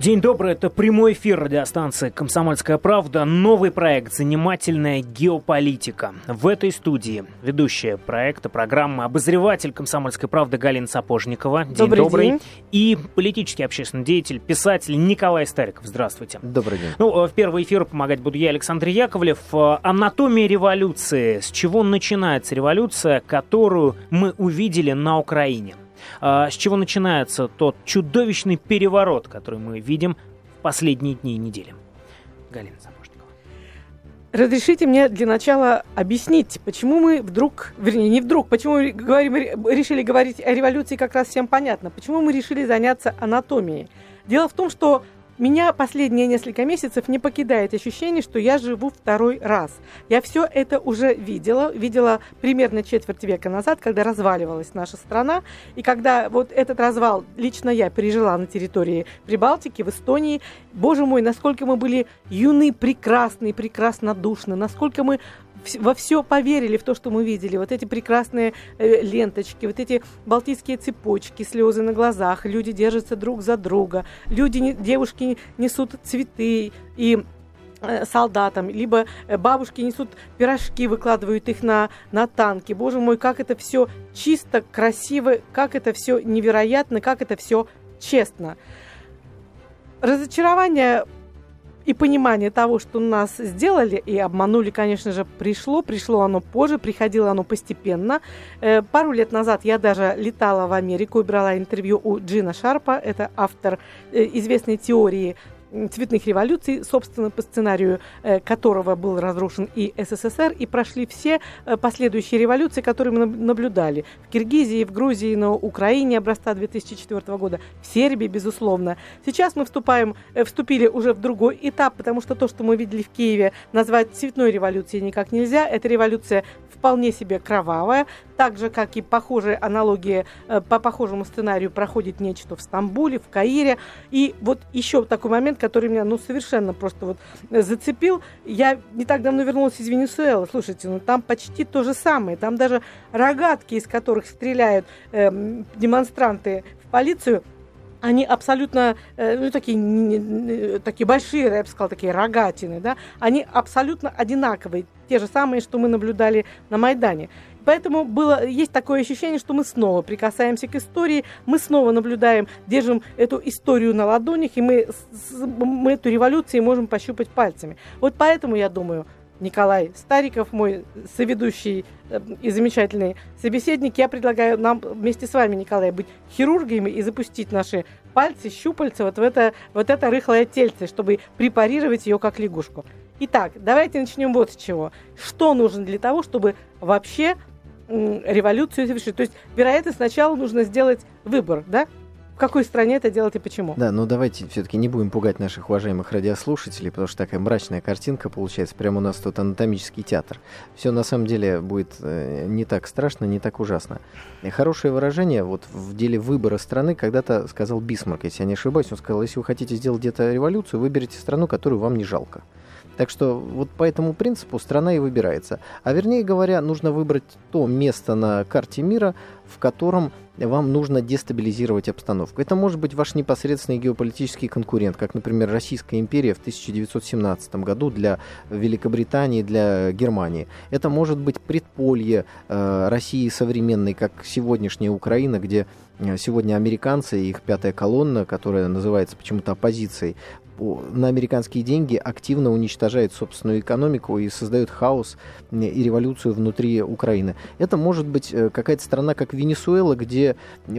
День добрый, это прямой эфир радиостанции «Комсомольская правда». Новый проект «Занимательная геополитика». В этой студии ведущая проекта, программы, обозреватель «Комсомольской правды» Галина Сапожникова. День добрый. добрый. День. И политический общественный деятель, писатель Николай Стариков. Здравствуйте. Добрый день. Ну, в первый эфир помогать буду я, Александр Яковлев. Анатомия революции. С чего начинается революция, которую мы увидели на Украине? С чего начинается тот чудовищный переворот, который мы видим в последние дни и недели? Галина Сапожникова. Разрешите мне для начала объяснить, почему мы вдруг, вернее, не вдруг, почему мы говорим, решили говорить о революции, как раз всем понятно. Почему мы решили заняться анатомией? Дело в том, что меня последние несколько месяцев не покидает ощущение, что я живу второй раз. Я все это уже видела, видела примерно четверть века назад, когда разваливалась наша страна, и когда вот этот развал лично я пережила на территории Прибалтики, в Эстонии. Боже мой, насколько мы были юны, прекрасны, прекрасно душны, насколько мы во все поверили в то, что мы видели. Вот эти прекрасные э, ленточки, вот эти балтийские цепочки, слезы на глазах, люди держатся друг за друга, люди, девушки несут цветы и э, солдатам, либо э, бабушки несут пирожки, выкладывают их на, на танки. Боже мой, как это все чисто, красиво, как это все невероятно, как это все честно. Разочарование и понимание того, что нас сделали и обманули, конечно же, пришло. Пришло оно позже, приходило оно постепенно. Э, пару лет назад я даже летала в Америку и брала интервью у Джина Шарпа. Это автор э, известной теории цветных революций, собственно, по сценарию э, которого был разрушен и СССР, и прошли все э, последующие революции, которые мы наблюдали в Киргизии, в Грузии, на Украине образца 2004 года, в Сербии, безусловно. Сейчас мы вступаем, э, вступили уже в другой этап, потому что то, что мы видели в Киеве, назвать цветной революцией никак нельзя. Эта революция вполне себе кровавая, так же, как и похожие аналогии по похожему сценарию проходит нечто в Стамбуле, в Каире. И вот еще такой момент, который меня ну совершенно просто вот зацепил. Я не так давно вернулась из Венесуэлы. Слушайте, ну там почти то же самое. Там даже рогатки, из которых стреляют э, демонстранты в полицию, они абсолютно, э, ну, такие, такие большие, я бы сказала, такие рогатины, да, они абсолютно одинаковые, те же самые, что мы наблюдали на Майдане. Поэтому было, есть такое ощущение, что мы снова прикасаемся к истории, мы снова наблюдаем, держим эту историю на ладонях, и мы, мы эту революцию можем пощупать пальцами. Вот поэтому я думаю, Николай Стариков, мой соведущий э, и замечательный собеседник. Я предлагаю нам вместе с вами, Николай, быть хирургами и запустить наши пальцы, щупальца вот в это, вот это рыхлое тельце, чтобы препарировать ее как лягушку. Итак, давайте начнем вот с чего. Что нужно для того, чтобы вообще революцию совершить? То есть, вероятно, сначала нужно сделать выбор, да? В какой стране это делать и почему. Да, ну давайте все-таки не будем пугать наших уважаемых радиослушателей, потому что такая мрачная картинка получается. Прямо у нас тут анатомический театр. Все на самом деле будет э, не так страшно, не так ужасно. И хорошее выражение вот в деле выбора страны когда-то сказал Бисмарк, если я не ошибаюсь. Он сказал, если вы хотите сделать где-то революцию, выберите страну, которую вам не жалко. Так что вот по этому принципу страна и выбирается. А вернее говоря, нужно выбрать то место на карте мира, в котором вам нужно дестабилизировать обстановку. Это может быть ваш непосредственный геополитический конкурент, как, например, Российская империя в 1917 году для Великобритании, для Германии. Это может быть предполье э, России современной, как сегодняшняя Украина, где э, сегодня американцы и их пятая колонна, которая называется почему-то оппозицией, на американские деньги активно уничтожает собственную экономику и создает хаос и революцию внутри Украины. Это может быть э, какая-то страна, как Венесуэла, где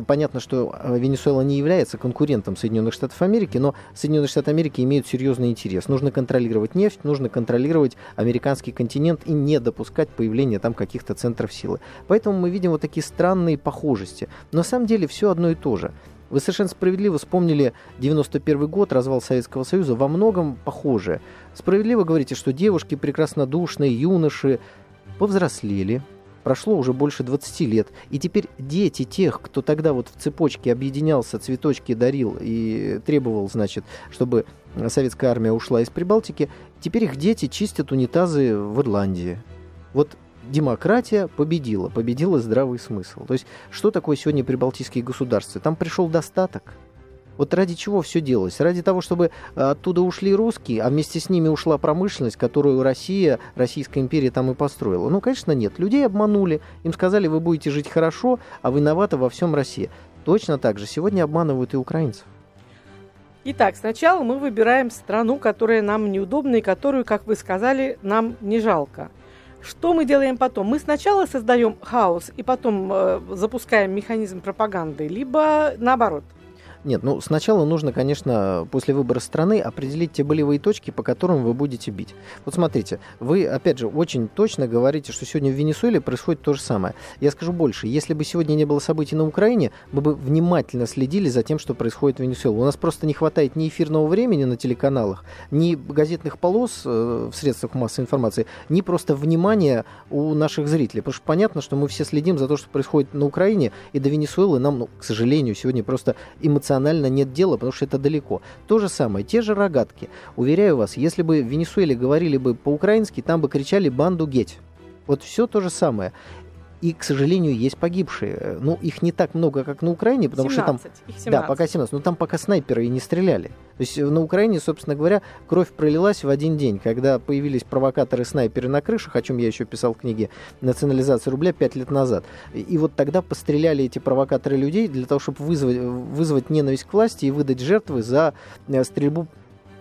понятно, что э, Венесуэла не является конкурентом Соединенных Штатов Америки, но Соединенные Штаты Америки имеют серьезный интерес. Нужно контролировать нефть, нужно контролировать американский континент и не допускать появления там каких-то центров силы. Поэтому мы видим вот такие странные похожести. Но на самом деле все одно и то же. Вы совершенно справедливо вспомнили 91 год, развал Советского Союза, во многом похоже. Справедливо говорите, что девушки прекраснодушные, юноши повзрослели, прошло уже больше 20 лет, и теперь дети тех, кто тогда вот в цепочке объединялся, цветочки дарил и требовал, значит, чтобы советская армия ушла из Прибалтики, теперь их дети чистят унитазы в Ирландии. Вот демократия победила, победила здравый смысл. То есть, что такое сегодня прибалтийские государства? Там пришел достаток. Вот ради чего все делалось? Ради того, чтобы оттуда ушли русские, а вместе с ними ушла промышленность, которую Россия, Российская империя там и построила. Ну, конечно, нет. Людей обманули, им сказали, вы будете жить хорошо, а виновата во всем Россия. Точно так же сегодня обманывают и украинцев. Итак, сначала мы выбираем страну, которая нам неудобна и которую, как вы сказали, нам не жалко. Что мы делаем потом? Мы сначала создаем хаос и потом э, запускаем механизм пропаганды, либо наоборот – нет, ну сначала нужно, конечно, после выбора страны определить те болевые точки, по которым вы будете бить. Вот смотрите, вы, опять же, очень точно говорите, что сегодня в Венесуэле происходит то же самое. Я скажу больше, если бы сегодня не было событий на Украине, мы бы внимательно следили за тем, что происходит в Венесуэле. У нас просто не хватает ни эфирного времени на телеканалах, ни газетных полос э, в средствах массовой информации, ни просто внимания у наших зрителей. Потому что понятно, что мы все следим за то, что происходит на Украине, и до Венесуэлы нам, ну, к сожалению, сегодня просто эмоционально эмоционально нет дела, потому что это далеко. То же самое, те же рогатки. Уверяю вас, если бы в Венесуэле говорили бы по-украински, там бы кричали «банду геть». Вот все то же самое. И, к сожалению, есть погибшие. Ну, их не так много, как на Украине, потому 17, что там... Их 17. Да, пока 17. Но там пока снайперы и не стреляли. То есть на Украине, собственно говоря, кровь пролилась в один день, когда появились провокаторы-снайперы на крышах, о чем я еще писал в книге «Национализация рубля» пять лет назад. И вот тогда постреляли эти провокаторы людей для того, чтобы вызвать, вызвать ненависть к власти и выдать жертвы за э, стрельбу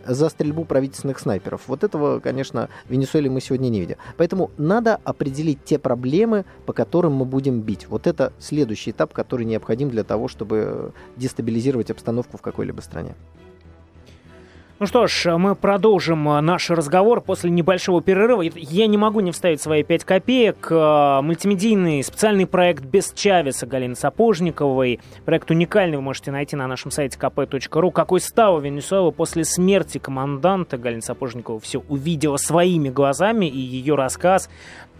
за стрельбу правительственных снайперов. Вот этого, конечно, в Венесуэле мы сегодня не видим. Поэтому надо определить те проблемы, по которым мы будем бить. Вот это следующий этап, который необходим для того, чтобы дестабилизировать обстановку в какой-либо стране. Ну что ж, мы продолжим э, наш разговор после небольшого перерыва. Я не могу не вставить свои пять копеек. Э, мультимедийный специальный проект «Без Чавеса» Галины Сапожниковой. Проект уникальный, вы можете найти на нашем сайте kp.ru. Какой стал Венесуэла после смерти команданта Галины Сапожниковой все увидела своими глазами, и ее рассказ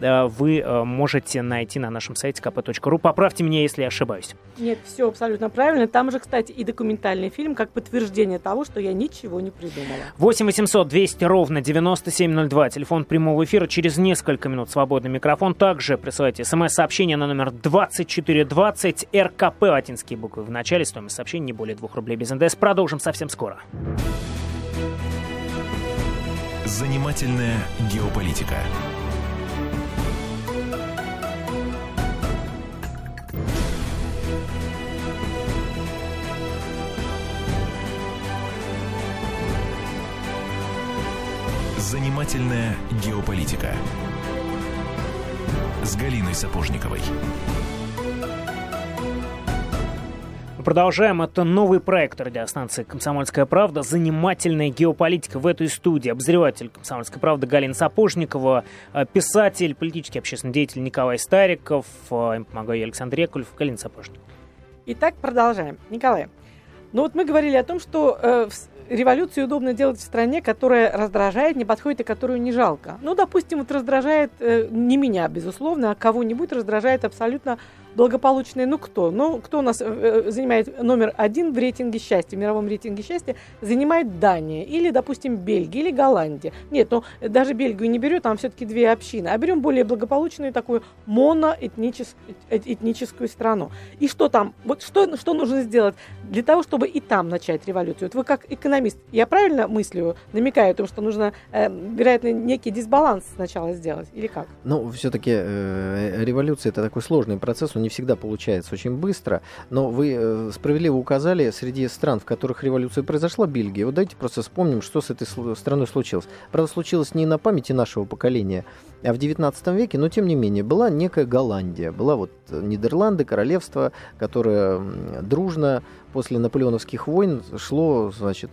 вы э, можете найти на нашем сайте kp.ru. Поправьте меня, если я ошибаюсь. Нет, все абсолютно правильно. Там же, кстати, и документальный фильм, как подтверждение того, что я ничего не придумала. 8 800 200 ровно 9702. Телефон прямого эфира. Через несколько минут свободный микрофон. Также присылайте смс-сообщение на номер 2420 РКП. Латинские буквы в начале. Стоимость сообщения не более 2 рублей без НДС. Продолжим совсем скоро. Занимательная геополитика. Занимательная геополитика с Галиной Сапожниковой. Мы продолжаем. Это новый проект радиостанции «Комсомольская правда». Занимательная геополитика в этой студии. Обозреватель «Комсомольской правды» Галина Сапожникова, э, писатель, политический общественный деятель Николай Стариков, э, им помогаю я, Александр Яковлев, Галина Сапожникова. Итак, продолжаем. Николай, ну вот мы говорили о том, что э, революцию удобно делать в стране, которая раздражает, не подходит и которую не жалко. Ну, допустим, вот раздражает э, не меня, безусловно, а кого-нибудь раздражает абсолютно благополучные, ну кто? Ну, кто у нас э, э, занимает номер один в рейтинге счастья, в мировом рейтинге счастья, занимает Дания, или, допустим, Бельгия, или Голландия. Нет, ну, даже Бельгию не берем, там все-таки две общины, а берем более благополучную такую моноэтническую страну. И что там? Вот что, что нужно сделать для того, чтобы и там начать революцию? Вот вы как экономист, я правильно мыслю, намекаю о том, что нужно, э, вероятно, некий дисбаланс сначала сделать, или как? Ну, все-таки э, революция это такой сложный процесс, он не всегда получается очень быстро, но вы э, справедливо указали, среди стран, в которых революция произошла, Бельгия. Вот давайте просто вспомним, что с этой страной случилось. Правда, случилось не на памяти нашего поколения, а в 19 веке, но тем не менее, была некая Голландия, была вот Нидерланды, королевство, которое дружно после наполеоновских войн шло, значит,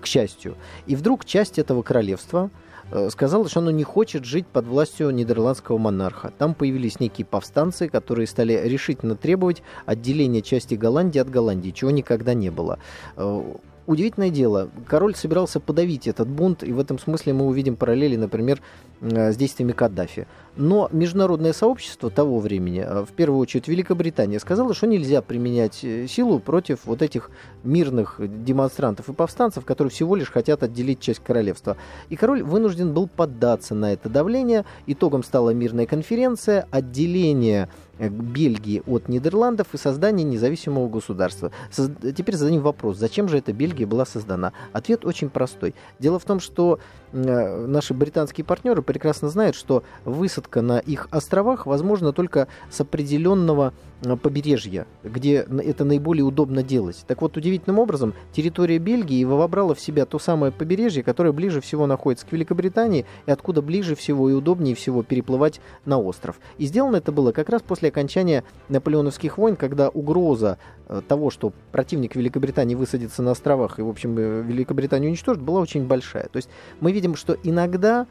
к счастью. И вдруг часть этого королевства – Э, сказала, что оно не хочет жить под властью нидерландского монарха. Там появились некие повстанцы, которые стали решительно требовать отделения части Голландии от Голландии, чего никогда не было. Э, удивительное дело, король собирался подавить этот бунт, и в этом смысле мы увидим параллели, например, э, с действиями Каддафи. Но международное сообщество того времени, э, в первую очередь Великобритания, сказала, что нельзя применять э, силу против вот этих мирных демонстрантов и повстанцев, которые всего лишь хотят отделить часть королевства. И король вынужден был поддаться на это давление. Итогом стала мирная конференция, отделение Э, Бельгии от Нидерландов и создание независимого государства. Соз... Теперь зададим вопрос, зачем же эта Бельгия была создана? Ответ очень простой. Дело в том, что э, наши британские партнеры прекрасно знают, что высадка на их островах возможна только с определенного э, побережья, где это наиболее удобно делать. Так вот, удивительным образом, территория Бельгии вобрала в себя то самое побережье, которое ближе всего находится к Великобритании, и откуда ближе всего и удобнее всего переплывать на остров. И сделано это было как раз после окончания наполеоновских войн, когда угроза э, того, что противник Великобритании высадится на островах и, в общем, э, Великобританию уничтожит, была очень большая. То есть мы видим, что иногда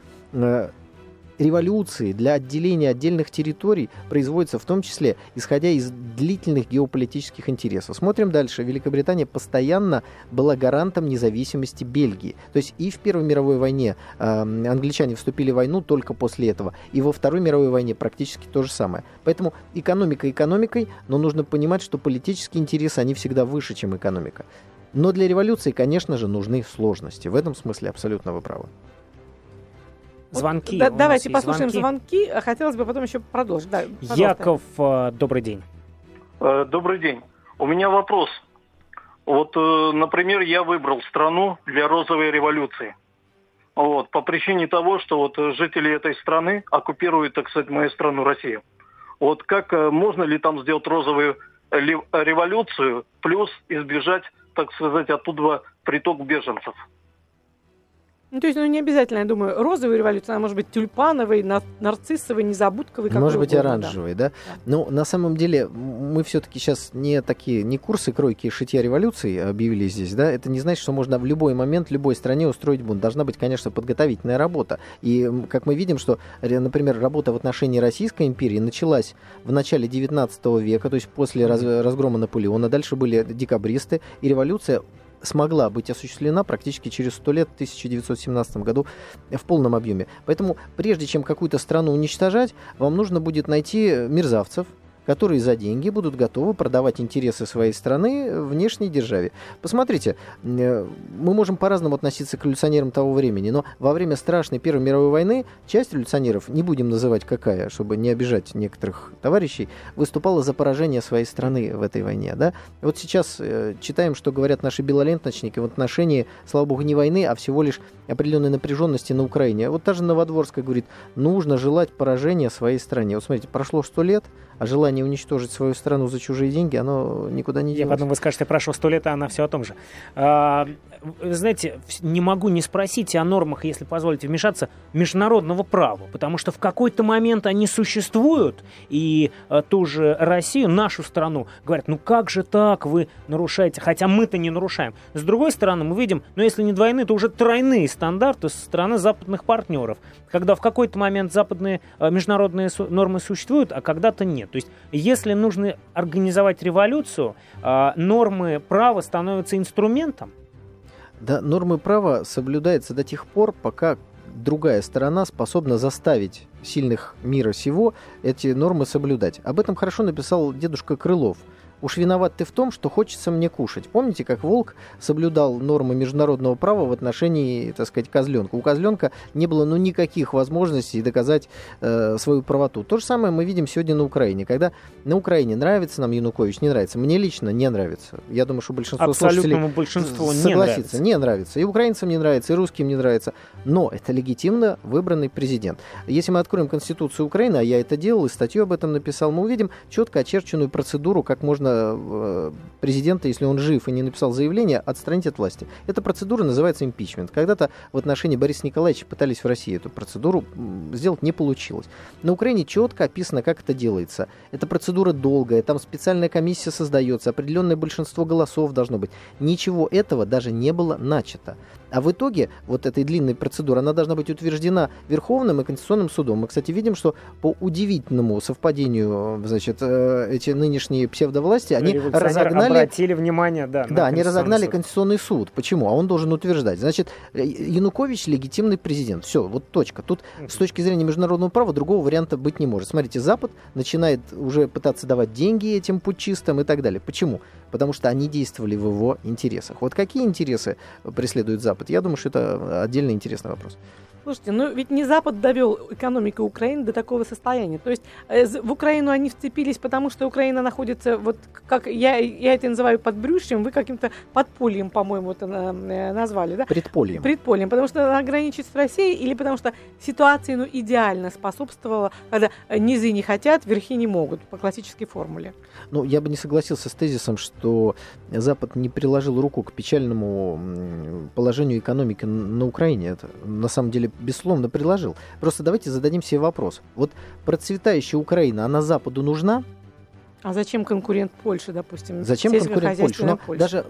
революции для отделения отдельных территорий производятся в том числе исходя из длительных геополитических интересов. Смотрим дальше. Великобритания постоянно была гарантом независимости Бельгии. То есть и в Первой мировой войне э, англичане вступили в войну только после этого, и во Второй мировой войне практически то же самое. Поэтому экономика экономикой, но нужно понимать, что политические интересы, они всегда выше, чем экономика. Но для революции, конечно же, нужны сложности. В этом смысле абсолютно вы правы. Звонки. Да, давайте послушаем звонки. звонки. Хотелось бы потом еще продолжить. Да, Яков, э, добрый день. Э, добрый день. У меня вопрос. Вот, э, например, я выбрал страну для розовой революции. Вот, по причине того, что вот жители этой страны оккупируют, так сказать, мою страну Россию. Вот как можно ли там сделать розовую революцию, плюс избежать, так сказать, оттуда приток беженцев? Ну, то есть, ну, не обязательно, я думаю, розовая революция, она может быть тюльпановой, нарциссовой, незабудковой. Может быть, угодно, оранжевой, да. да? да. Но на самом деле мы все-таки сейчас не такие, не курсы кройки и шитья революции объявили здесь, да. Это не значит, что можно в любой момент, в любой стране устроить бунт. Должна быть, конечно, подготовительная работа. И как мы видим, что, например, работа в отношении Российской империи началась в начале 19 века, то есть после раз, разгрома Наполеона. Дальше были декабристы, и революция смогла быть осуществлена практически через сто лет в 1917 году в полном объеме. Поэтому прежде чем какую-то страну уничтожать, вам нужно будет найти мерзавцев, которые за деньги будут готовы продавать интересы своей страны внешней державе. Посмотрите, э, мы можем по-разному относиться к революционерам того времени, но во время страшной Первой мировой войны часть революционеров, не будем называть какая, чтобы не обижать некоторых товарищей, выступала за поражение своей страны в этой войне. Да? Вот сейчас э, читаем, что говорят наши белоленточники в отношении, слава богу, не войны, а всего лишь определенной напряженности на Украине. Вот та же Новодворская говорит, нужно желать поражения своей стране. Вот смотрите, прошло сто лет, а желание уничтожить свою страну за чужие деньги, оно никуда не делось. Я потом вы скажете, прошло сто лет, а она все о том же. А, знаете, не могу не спросить о нормах, если позволите вмешаться, международного права, потому что в какой-то момент они существуют, и а, ту же Россию, нашу страну, говорят, ну как же так, вы нарушаете, хотя мы-то не нарушаем. С другой стороны, мы видим, ну если не двойные, то уже тройные стандарты со стороны западных партнеров, когда в какой-то момент западные а, международные нормы существуют, а когда-то нет. То есть, если нужно организовать революцию, а, нормы права становятся инструментом. Да, нормы права соблюдаются до тех пор, пока другая сторона способна заставить сильных мира сего эти нормы соблюдать. Об этом хорошо написал дедушка Крылов – Уж виноват ты в том, что хочется мне кушать. Помните, как волк соблюдал нормы международного права в отношении, так сказать, козленка? У козленка не было ну никаких возможностей доказать э, свою правоту. То же самое мы видим сегодня на Украине. Когда на Украине нравится нам Янукович, не нравится. Мне лично не нравится. Я думаю, что большинство Абсолютному большинству согласится. Не нравится. не нравится. И украинцам не нравится, и русским не нравится. Но это легитимно выбранный президент. Если мы откроем Конституцию Украины, а я это делал, и статью об этом написал, мы увидим четко очерченную процедуру, как можно Э, президента, если он жив и не написал заявление, отстранить от власти. Эта процедура называется импичмент. Когда-то в отношении Бориса Николаевича пытались в России эту процедуру сделать, не получилось. На Украине четко описано, как это делается. Эта процедура долгая, там специальная комиссия создается, определенное большинство голосов должно быть. Ничего этого даже не было начато. А в итоге вот этой длинной процедуры она должна быть утверждена Верховным и Конституционным судом. Мы, кстати, видим, что по удивительному совпадению, значит, э, эти нынешние псевдовласти, они разогнали... обратили внимание, да. Да, они разогнали суд. Конституционный суд. Почему? А он должен утверждать. Значит, Янукович легитимный президент. Все, вот точка. Тут с точки зрения международного права другого варианта быть не может. Смотрите, Запад начинает уже пытаться давать деньги этим путчистам и так далее. Почему? Потому что они действовали в его интересах. Вот какие интересы преследует Запад? Я думаю, что это отдельно интересный вопрос. Слушайте, ну ведь не Запад довел экономику Украины до такого состояния. То есть э, в Украину они вцепились, потому что Украина находится, вот как я, я это называю подбрюшьем, вы каким-то подпольем, по-моему, это э, назвали, да? Предпольем. Предпольем, потому что она граничит с Россией или потому что ситуация ну, идеально способствовала, когда низы не хотят, верхи не могут, по классической формуле. Ну, я бы не согласился с тезисом, что Запад не приложил руку к печальному положению экономики на Украине. Это на самом деле безусловно, приложил. Просто давайте зададим себе вопрос. Вот процветающая Украина, она Западу нужна? А зачем конкурент Польши, допустим? Зачем конкурент Польши? Но Польши? даже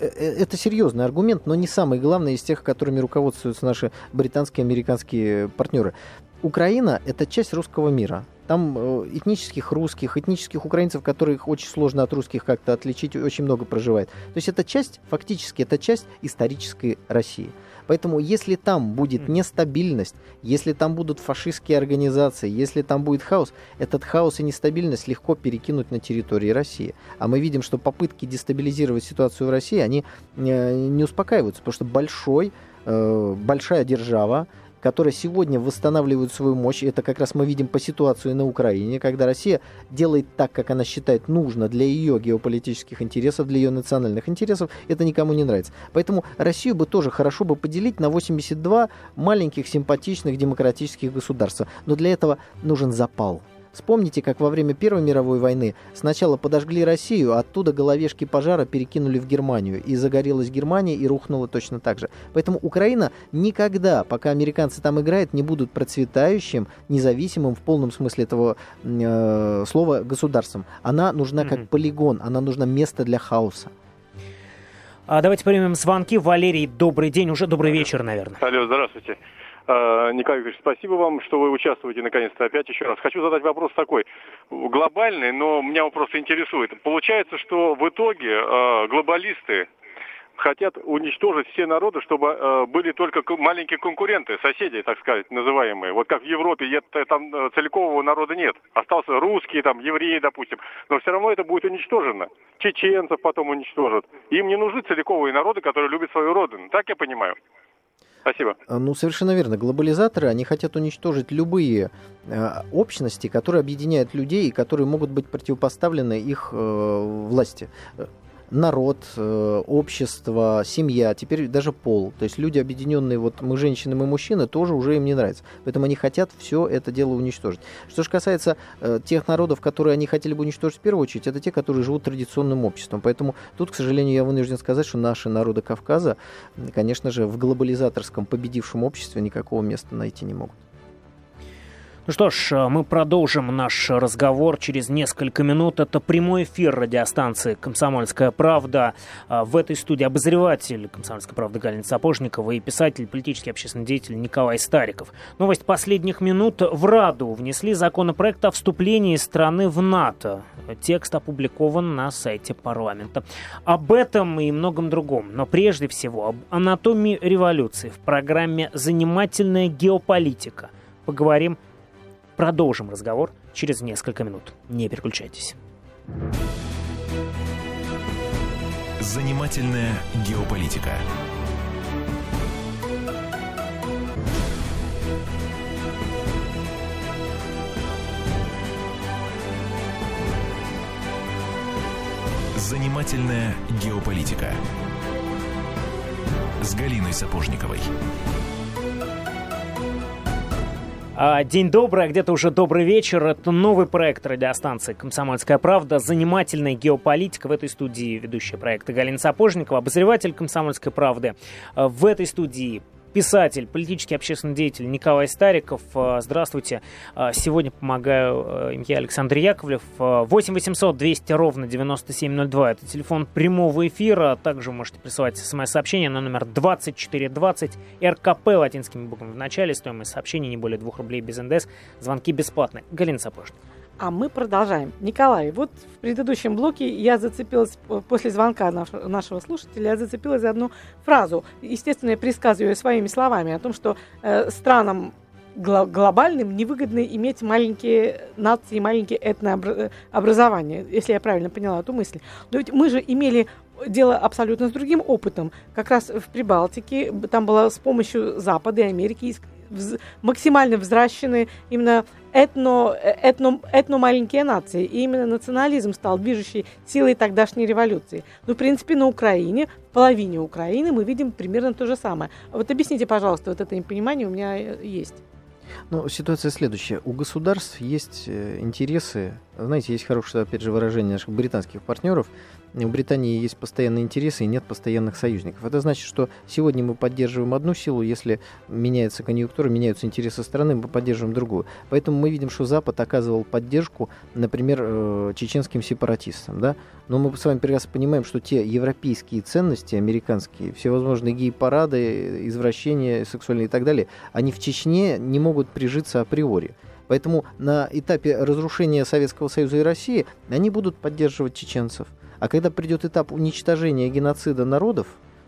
э, э, это серьезный аргумент, но не самый главный из тех, которыми руководствуются наши британские и американские партнеры. Украина – это часть русского мира. Там э, этнических русских, этнических украинцев, которых очень сложно от русских как-то отличить, очень много проживает. То есть это часть, фактически, это часть исторической России. Поэтому если там будет нестабильность, если там будут фашистские организации, если там будет хаос, этот хаос и нестабильность легко перекинуть на территории России. А мы видим, что попытки дестабилизировать ситуацию в России, они э, не успокаиваются, потому что большой, э, большая держава, которая сегодня восстанавливает свою мощь. Это как раз мы видим по ситуации на Украине, когда Россия делает так, как она считает нужно для ее геополитических интересов, для ее национальных интересов. Это никому не нравится. Поэтому Россию бы тоже хорошо бы поделить на 82 маленьких, симпатичных, демократических государства. Но для этого нужен запал. Вспомните, как во время Первой мировой войны сначала подожгли Россию, а оттуда головешки пожара перекинули в Германию. И загорелась Германия и рухнула точно так же. Поэтому Украина никогда, пока американцы там играют, не будут процветающим, независимым в полном смысле этого э, слова государством. Она нужна как полигон, она нужна место для хаоса. А давайте примем звонки. Валерий, добрый день, уже добрый вечер, наверное. Алло, здравствуйте. Э, Николай Викторович, спасибо вам, что вы участвуете наконец-то опять еще раз. Хочу задать вопрос такой, глобальный, но меня он просто интересует. Получается, что в итоге э, глобалисты хотят уничтожить все народы, чтобы э, были только маленькие конкуренты, соседи, так сказать, называемые. Вот как в Европе, там э, целикового народа нет. Остался русские, там, евреи, допустим. Но все равно это будет уничтожено. Чеченцев потом уничтожат. Им не нужны целиковые народы, которые любят свою родину. Так я понимаю? Спасибо. А, ну, совершенно верно. Глобализаторы, они хотят уничтожить любые э, общности, которые объединяют людей и которые могут быть противопоставлены их э, власти народ, э, общество, семья, теперь даже пол. То есть люди, объединенные, вот мы женщины, мы мужчины, тоже уже им не нравится. Поэтому они хотят все это дело уничтожить. Что же касается э, тех народов, которые они хотели бы уничтожить в первую очередь, это те, которые живут традиционным обществом. Поэтому тут, к сожалению, я вынужден сказать, что наши народы Кавказа, конечно же, в глобализаторском победившем обществе никакого места найти не могут. Ну что ж, э, мы продолжим наш разговор через несколько минут. Это прямой эфир радиостанции «Комсомольская правда». Э, в этой студии обозреватель «Комсомольской правды» Галина Сапожникова и писатель, политический общественный деятель Николай Стариков. Новость последних минут. В Раду внесли законопроект о вступлении страны в НАТО. Текст опубликован на сайте парламента. Об этом и многом другом. Но прежде всего об анатомии революции в программе «Занимательная геополитика». Поговорим Продолжим разговор через несколько минут. Не переключайтесь. Занимательная геополитика. Занимательная геополитика с Галиной Сапожниковой. А, день добрый, а где-то уже добрый вечер. Это новый проект радиостанции «Комсомольская правда». Занимательная геополитика. В этой студии ведущая проекта Галина Сапожникова, обозреватель «Комсомольской правды». А, в этой студии писатель, политический общественный деятель Николай Стариков. Э, здравствуйте. Э, сегодня помогаю э, я, Александр Яковлев. 8 800 200 ровно 9702. Это телефон прямого эфира. Также можете присылать смс-сообщение на номер 2420 РКП латинскими буквами в начале. Стоимость сообщения не более 2 рублей без НДС. Звонки бесплатные. Галина Сапожник. А мы продолжаем. Николай, вот в предыдущем блоке я зацепилась, после звонка нашего слушателя, я зацепилась за одну фразу. Естественно, я пересказываю своими словами о том, что э, странам гло- глобальным невыгодно иметь маленькие нации, маленькие этнообразования, если я правильно поняла эту мысль. Но ведь мы же имели дело абсолютно с другим опытом. Как раз в Прибалтике, там было с помощью Запада и Америки максимально взращены именно этно, этно, этно маленькие нации. И именно национализм стал движущей силой тогдашней революции. Ну, в принципе, на Украине, в половине Украины мы видим примерно то же самое. Вот объясните, пожалуйста, вот это непонимание у меня есть. Ну, ситуация следующая. У государств есть э, интересы. Знаете, есть хорошее, опять же, выражение наших британских партнеров – у Британии есть постоянные интересы и нет постоянных союзников. Это значит, что сегодня мы поддерживаем одну силу, если меняется конъюнктура, меняются интересы страны, мы поддерживаем другую. Поэтому мы видим, что Запад оказывал поддержку, например, э, чеченским сепаратистам. Да? Но мы с вами прекрасно понимаем, что те европейские ценности, американские, всевозможные гей-парады, извращения сексуальные и так далее, они в Чечне не могут прижиться априори. Поэтому на этапе разрушения Советского Союза и России они будут поддерживать чеченцев – а когда придет этап уничтожения геноцида народов,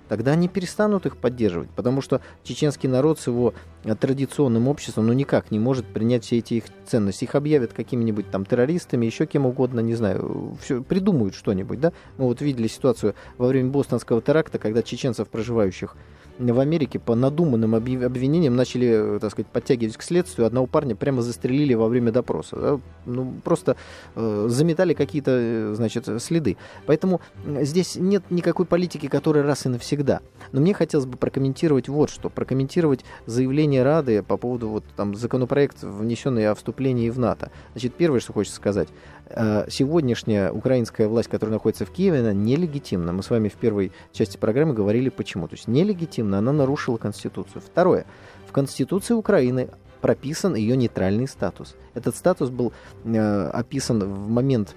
тогда они перестанут их поддерживать, потому что чеченский народ с его э, традиционным обществом ну никак не может принять все эти их ценности. Их объявят какими-нибудь там террористами, еще кем угодно, не знаю, все, придумают что-нибудь, да. Мы вот видели ситуацию во время бостонского теракта, когда чеченцев, проживающих в Америке по надуманным обвинениям начали, так сказать, подтягивать к следствию. Одного парня прямо застрелили во время допроса. Да? Ну, просто э, заметали какие-то, э, значит, следы. Поэтому здесь нет никакой политики, которая раз и навсегда. Но мне хотелось бы прокомментировать вот что. Прокомментировать заявление Рады по поводу вот там законопроект, внесенный о вступлении в НАТО. Значит, первое, что хочется сказать. Э, сегодняшняя украинская власть, которая находится в Киеве, она нелегитимна. Мы с вами в первой части программы говорили, почему. То есть нелегитимна, она нарушила Конституцию. Второе. В Конституции Украины прописан ее нейтральный статус. Этот статус был э, описан в момент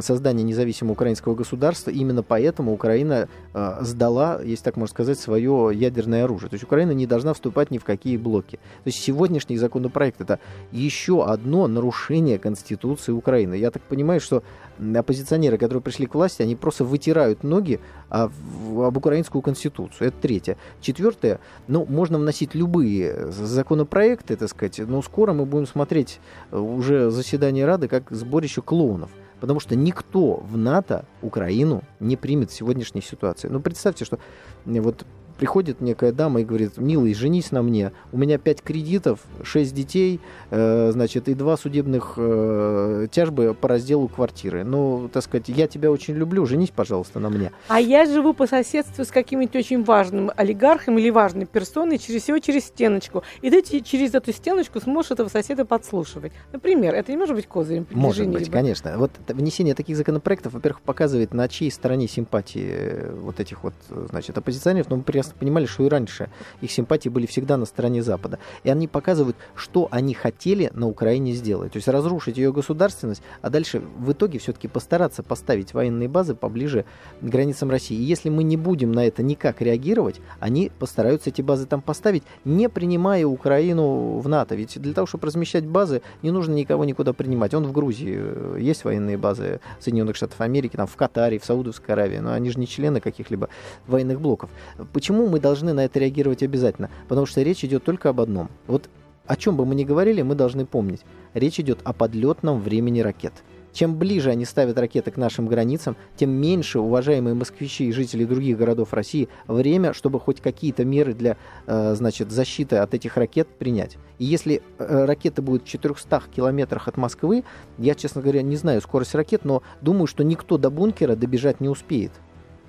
создания независимого украинского государства. Именно поэтому Украина э, сдала, если так можно сказать, свое ядерное оружие. То есть Украина не должна вступать ни в какие блоки. То есть сегодняшний законопроект это еще одно нарушение Конституции Украины. Я так понимаю, что оппозиционеры, которые пришли к власти, они просто вытирают ноги об, об украинскую конституцию. Это третье. Четвертое, ну, можно вносить любые законопроекты, так сказать, но скоро мы будем смотреть э, уже заседание Рады как сборище клоунов. Потому что никто в НАТО Украину не примет в сегодняшней ситуации. Ну, представьте, что вот приходит некая дама и говорит, милый, женись на мне, у меня пять кредитов, шесть детей, э, значит, и два судебных э, тяжбы по разделу квартиры. Ну, так сказать, я тебя очень люблю, женись, пожалуйста, на мне. А я живу по соседству с каким-нибудь очень важным олигархом или важной персоной, через всего через стеночку. И ты через эту стеночку сможешь этого соседа подслушивать. Например, это не может быть козырем Может быть, конечно. Вот внесение таких законопроектов, во-первых, показывает, на чьей стороне симпатии э, вот этих вот, значит, оппозиционеров, но мы прекрасно понимали, что и раньше их симпатии были всегда на стороне Запада. И они показывают, что они хотели на Украине сделать. То есть разрушить ее государственность, а дальше в итоге все-таки постараться поставить военные базы поближе к границам России. И если мы не будем на это никак реагировать, они постараются эти базы там поставить, не принимая Украину в НАТО. Ведь для того, чтобы размещать базы, не нужно никого никуда принимать. Он в Грузии э, есть военные базы Соединенных Штатов Америки, там в Катаре, в Саудовской Аравии, но они же не члены каких-либо военных блоков. Почему мы должны на это реагировать обязательно, потому что речь идет только об одном. Вот о чем бы мы ни говорили, мы должны помнить. Речь идет о подлетном времени ракет. Чем ближе они ставят ракеты к нашим границам, тем меньше уважаемые москвичи и жители других городов России время, чтобы хоть какие-то меры для э, значит, защиты от этих ракет принять. И если э, ракеты будут в 400 километрах от Москвы, я, честно говоря, не знаю скорость ракет, но думаю, что никто до бункера добежать не успеет.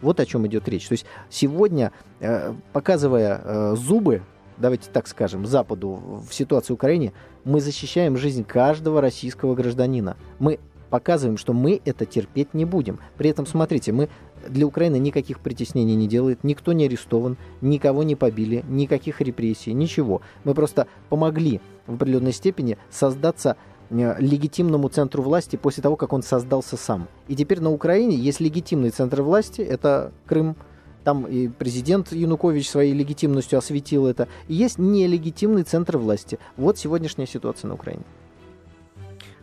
Вот о чем идет речь. То есть сегодня, э, показывая э, зубы, давайте так скажем, Западу в ситуации в Украине, мы защищаем жизнь каждого российского гражданина. Мы показываем, что мы это терпеть не будем. При этом, смотрите, мы для Украины никаких притеснений не делает, никто не арестован, никого не побили, никаких репрессий, ничего. Мы просто помогли в определенной степени создаться легитимному центру власти после того, как он создался сам. И теперь на Украине есть легитимный центр власти, это Крым, там и президент Янукович своей легитимностью осветил это. И есть нелегитимный центр власти. Вот сегодняшняя ситуация на Украине.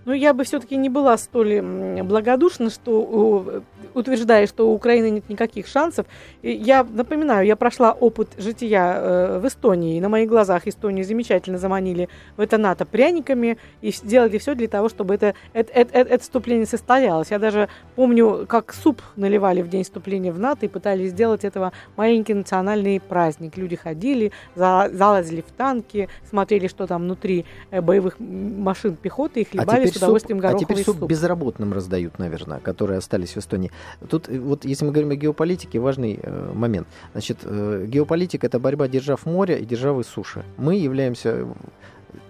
Ну, я бы все-таки не была столь благодушна, что утверждая, что у Украины нет никаких шансов. Я напоминаю, я прошла опыт жития э, в Эстонии. И на моих глазах Эстонию замечательно заманили в это НАТО пряниками и сделали все для того, чтобы это, это, это, это вступление состоялось. Я даже помню, как суп наливали в день вступления в НАТО и пытались сделать этого маленький национальный праздник. Люди ходили, залазили в танки, смотрели, что там внутри э, боевых машин пехоты и хлебали а с удовольствием суп, А теперь суп, суп безработным раздают, наверное, которые остались в Эстонии. Тут э, вот если мы говорим о геополитике, важный э, момент. Значит, э, геополитика это борьба держав моря и державы суши. Мы являемся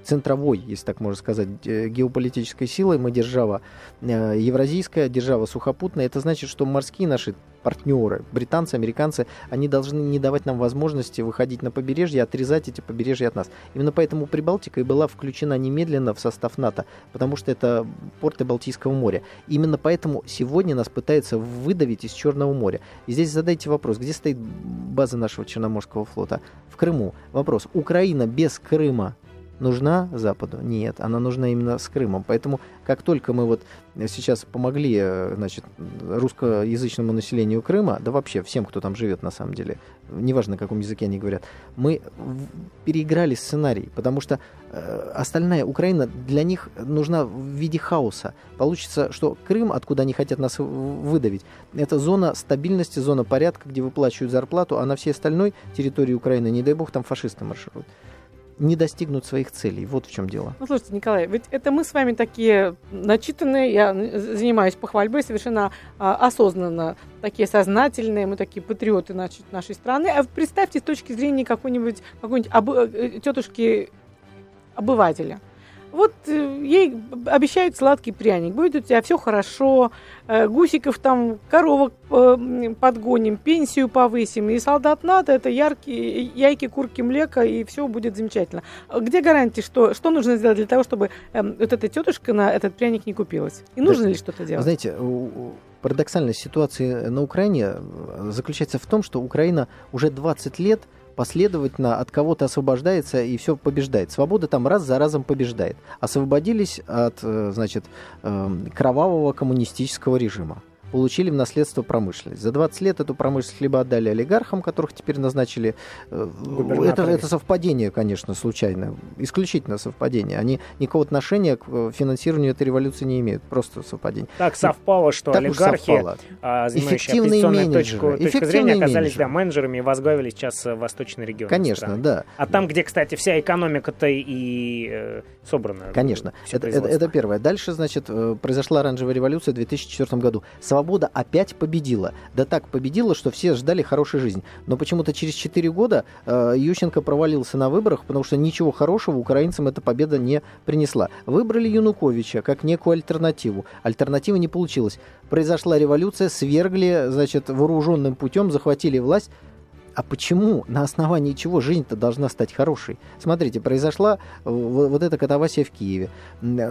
центровой, если так можно сказать, геополитической силой. Мы держава э, евразийская, держава сухопутная. Это значит, что морские наши партнеры, британцы, американцы, они должны не давать нам возможности выходить на побережье, отрезать эти побережья от нас. Именно поэтому Прибалтика и была включена немедленно в состав НАТО, потому что это порты Балтийского моря. Именно поэтому сегодня нас пытаются выдавить из Черного моря. И здесь задайте вопрос, где стоит база нашего Черноморского флота? В Крыму. Вопрос, Украина без Крыма нужна Западу? Нет, она нужна именно с Крымом. Поэтому как только мы вот сейчас помогли э, значит, русскоязычному населению Крыма, да вообще всем, кто там живет на самом деле, неважно, на каком языке они говорят, мы переиграли сценарий, потому что э, остальная Украина для них нужна в виде хаоса. Получится, что Крым, откуда они хотят нас выдавить, это зона стабильности, зона порядка, где выплачивают зарплату, а на всей остальной территории Украины, не дай бог, там фашисты маршируют не достигнут своих целей. Вот в чем дело. Ну, слушайте, Николай, ведь это мы с вами такие начитанные, я занимаюсь похвальбой совершенно а, осознанно, такие сознательные, мы такие патриоты значит, нашей страны. А представьте с точки зрения какой-нибудь какой об, э, тетушки обывателя – вот э, ей обещают сладкий пряник, будет у тебя все хорошо, э, гусиков там, коровок э, подгоним, пенсию повысим, и солдат надо, это яркие, яйки, курки, млека, и все будет замечательно. Где гарантия, что, что нужно сделать для того, чтобы вот эта тетушка на этот пряник не купилась? И нужно да, ли что-то делать? Знаете, парадоксальная ситуация на Украине заключается в том, что Украина уже 20 лет последовательно от кого-то освобождается и все побеждает. Свобода там раз за разом побеждает. Освободились от, э, значит, эм, кровавого коммунистического режима получили в наследство промышленность. За 20 лет эту промышленность либо отдали олигархам, которых теперь назначили. Э, это, это совпадение, конечно, случайно. Исключительно совпадение. Они никакого отношения к э, финансированию этой революции не имеют. Просто совпадение. Так совпало, что так олигархи, совпало. А, Эффективные менеджеры. Точку, точку зрения, оказались да, менеджерами и возглавили сейчас э, восточный регион. Конечно, страны. да. А там, где, кстати, вся экономика-то и э, собрана. Конечно. Это, это, это первое. Дальше, значит, произошла оранжевая революция в 2004 году. Свобода свобода опять победила. Да так победила, что все ждали хорошей жизни. Но почему-то через 4 года э, Ющенко провалился на выборах, потому что ничего хорошего украинцам эта победа не принесла. Выбрали Януковича как некую альтернативу. Альтернатива не получилась. Произошла революция, свергли, значит, вооруженным путем, захватили власть. А почему? На основании чего жизнь-то должна стать хорошей? Смотрите, произошла вот, вот эта катавасия в Киеве.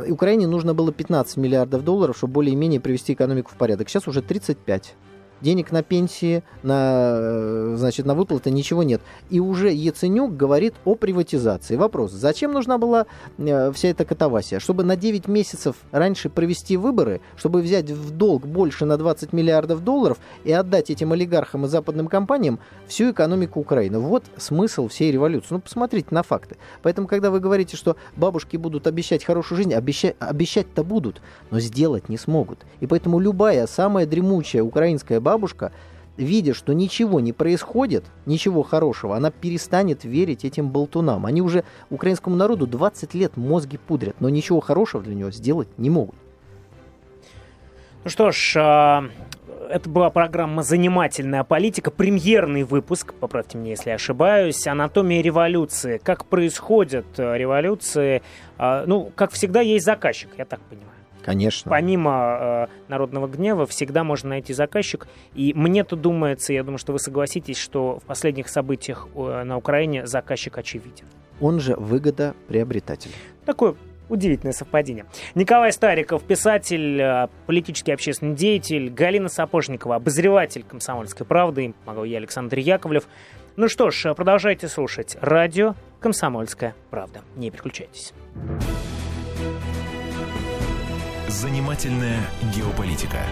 Украине нужно было 15 миллиардов долларов, чтобы более-менее привести экономику в порядок. Сейчас уже 35 денег на пенсии, на, э, значит, на выплаты, ничего нет. И уже Яценюк говорит о приватизации. Вопрос, зачем нужна была э, вся эта катавасия? Чтобы на 9 месяцев раньше провести выборы, чтобы взять в долг больше на 20 миллиардов долларов и отдать этим олигархам и западным компаниям всю экономику Украины. Вот смысл всей революции. Ну, посмотрите на факты. Поэтому, когда вы говорите, что бабушки будут обещать хорошую жизнь, обещать, обещать-то будут, но сделать не смогут. И поэтому любая самая дремучая украинская бабушка бабушка, видя, что ничего не происходит, ничего хорошего, она перестанет верить этим болтунам. Они уже украинскому народу 20 лет мозги пудрят, но ничего хорошего для него сделать не могут. Ну что ж, а, это была программа «Занимательная политика», премьерный выпуск, поправьте меня, если ошибаюсь, «Анатомия революции». Как происходят э, революции? А, ну, как всегда, есть заказчик, я так понимаю. Конечно. Помимо э, народного гнева всегда можно найти заказчик. И мне-то думается, я думаю, что вы согласитесь, что в последних событиях э, на Украине заказчик очевиден. Он же выгодоприобретатель. Такое Удивительное совпадение. Николай Стариков, писатель, э, политический общественный деятель, Галина Сапожникова, обозреватель «Комсомольской правды», им помогал я, Александр Яковлев. Ну что ж, продолжайте слушать радио «Комсомольская правда». Не переключайтесь. Занимательная геополитика.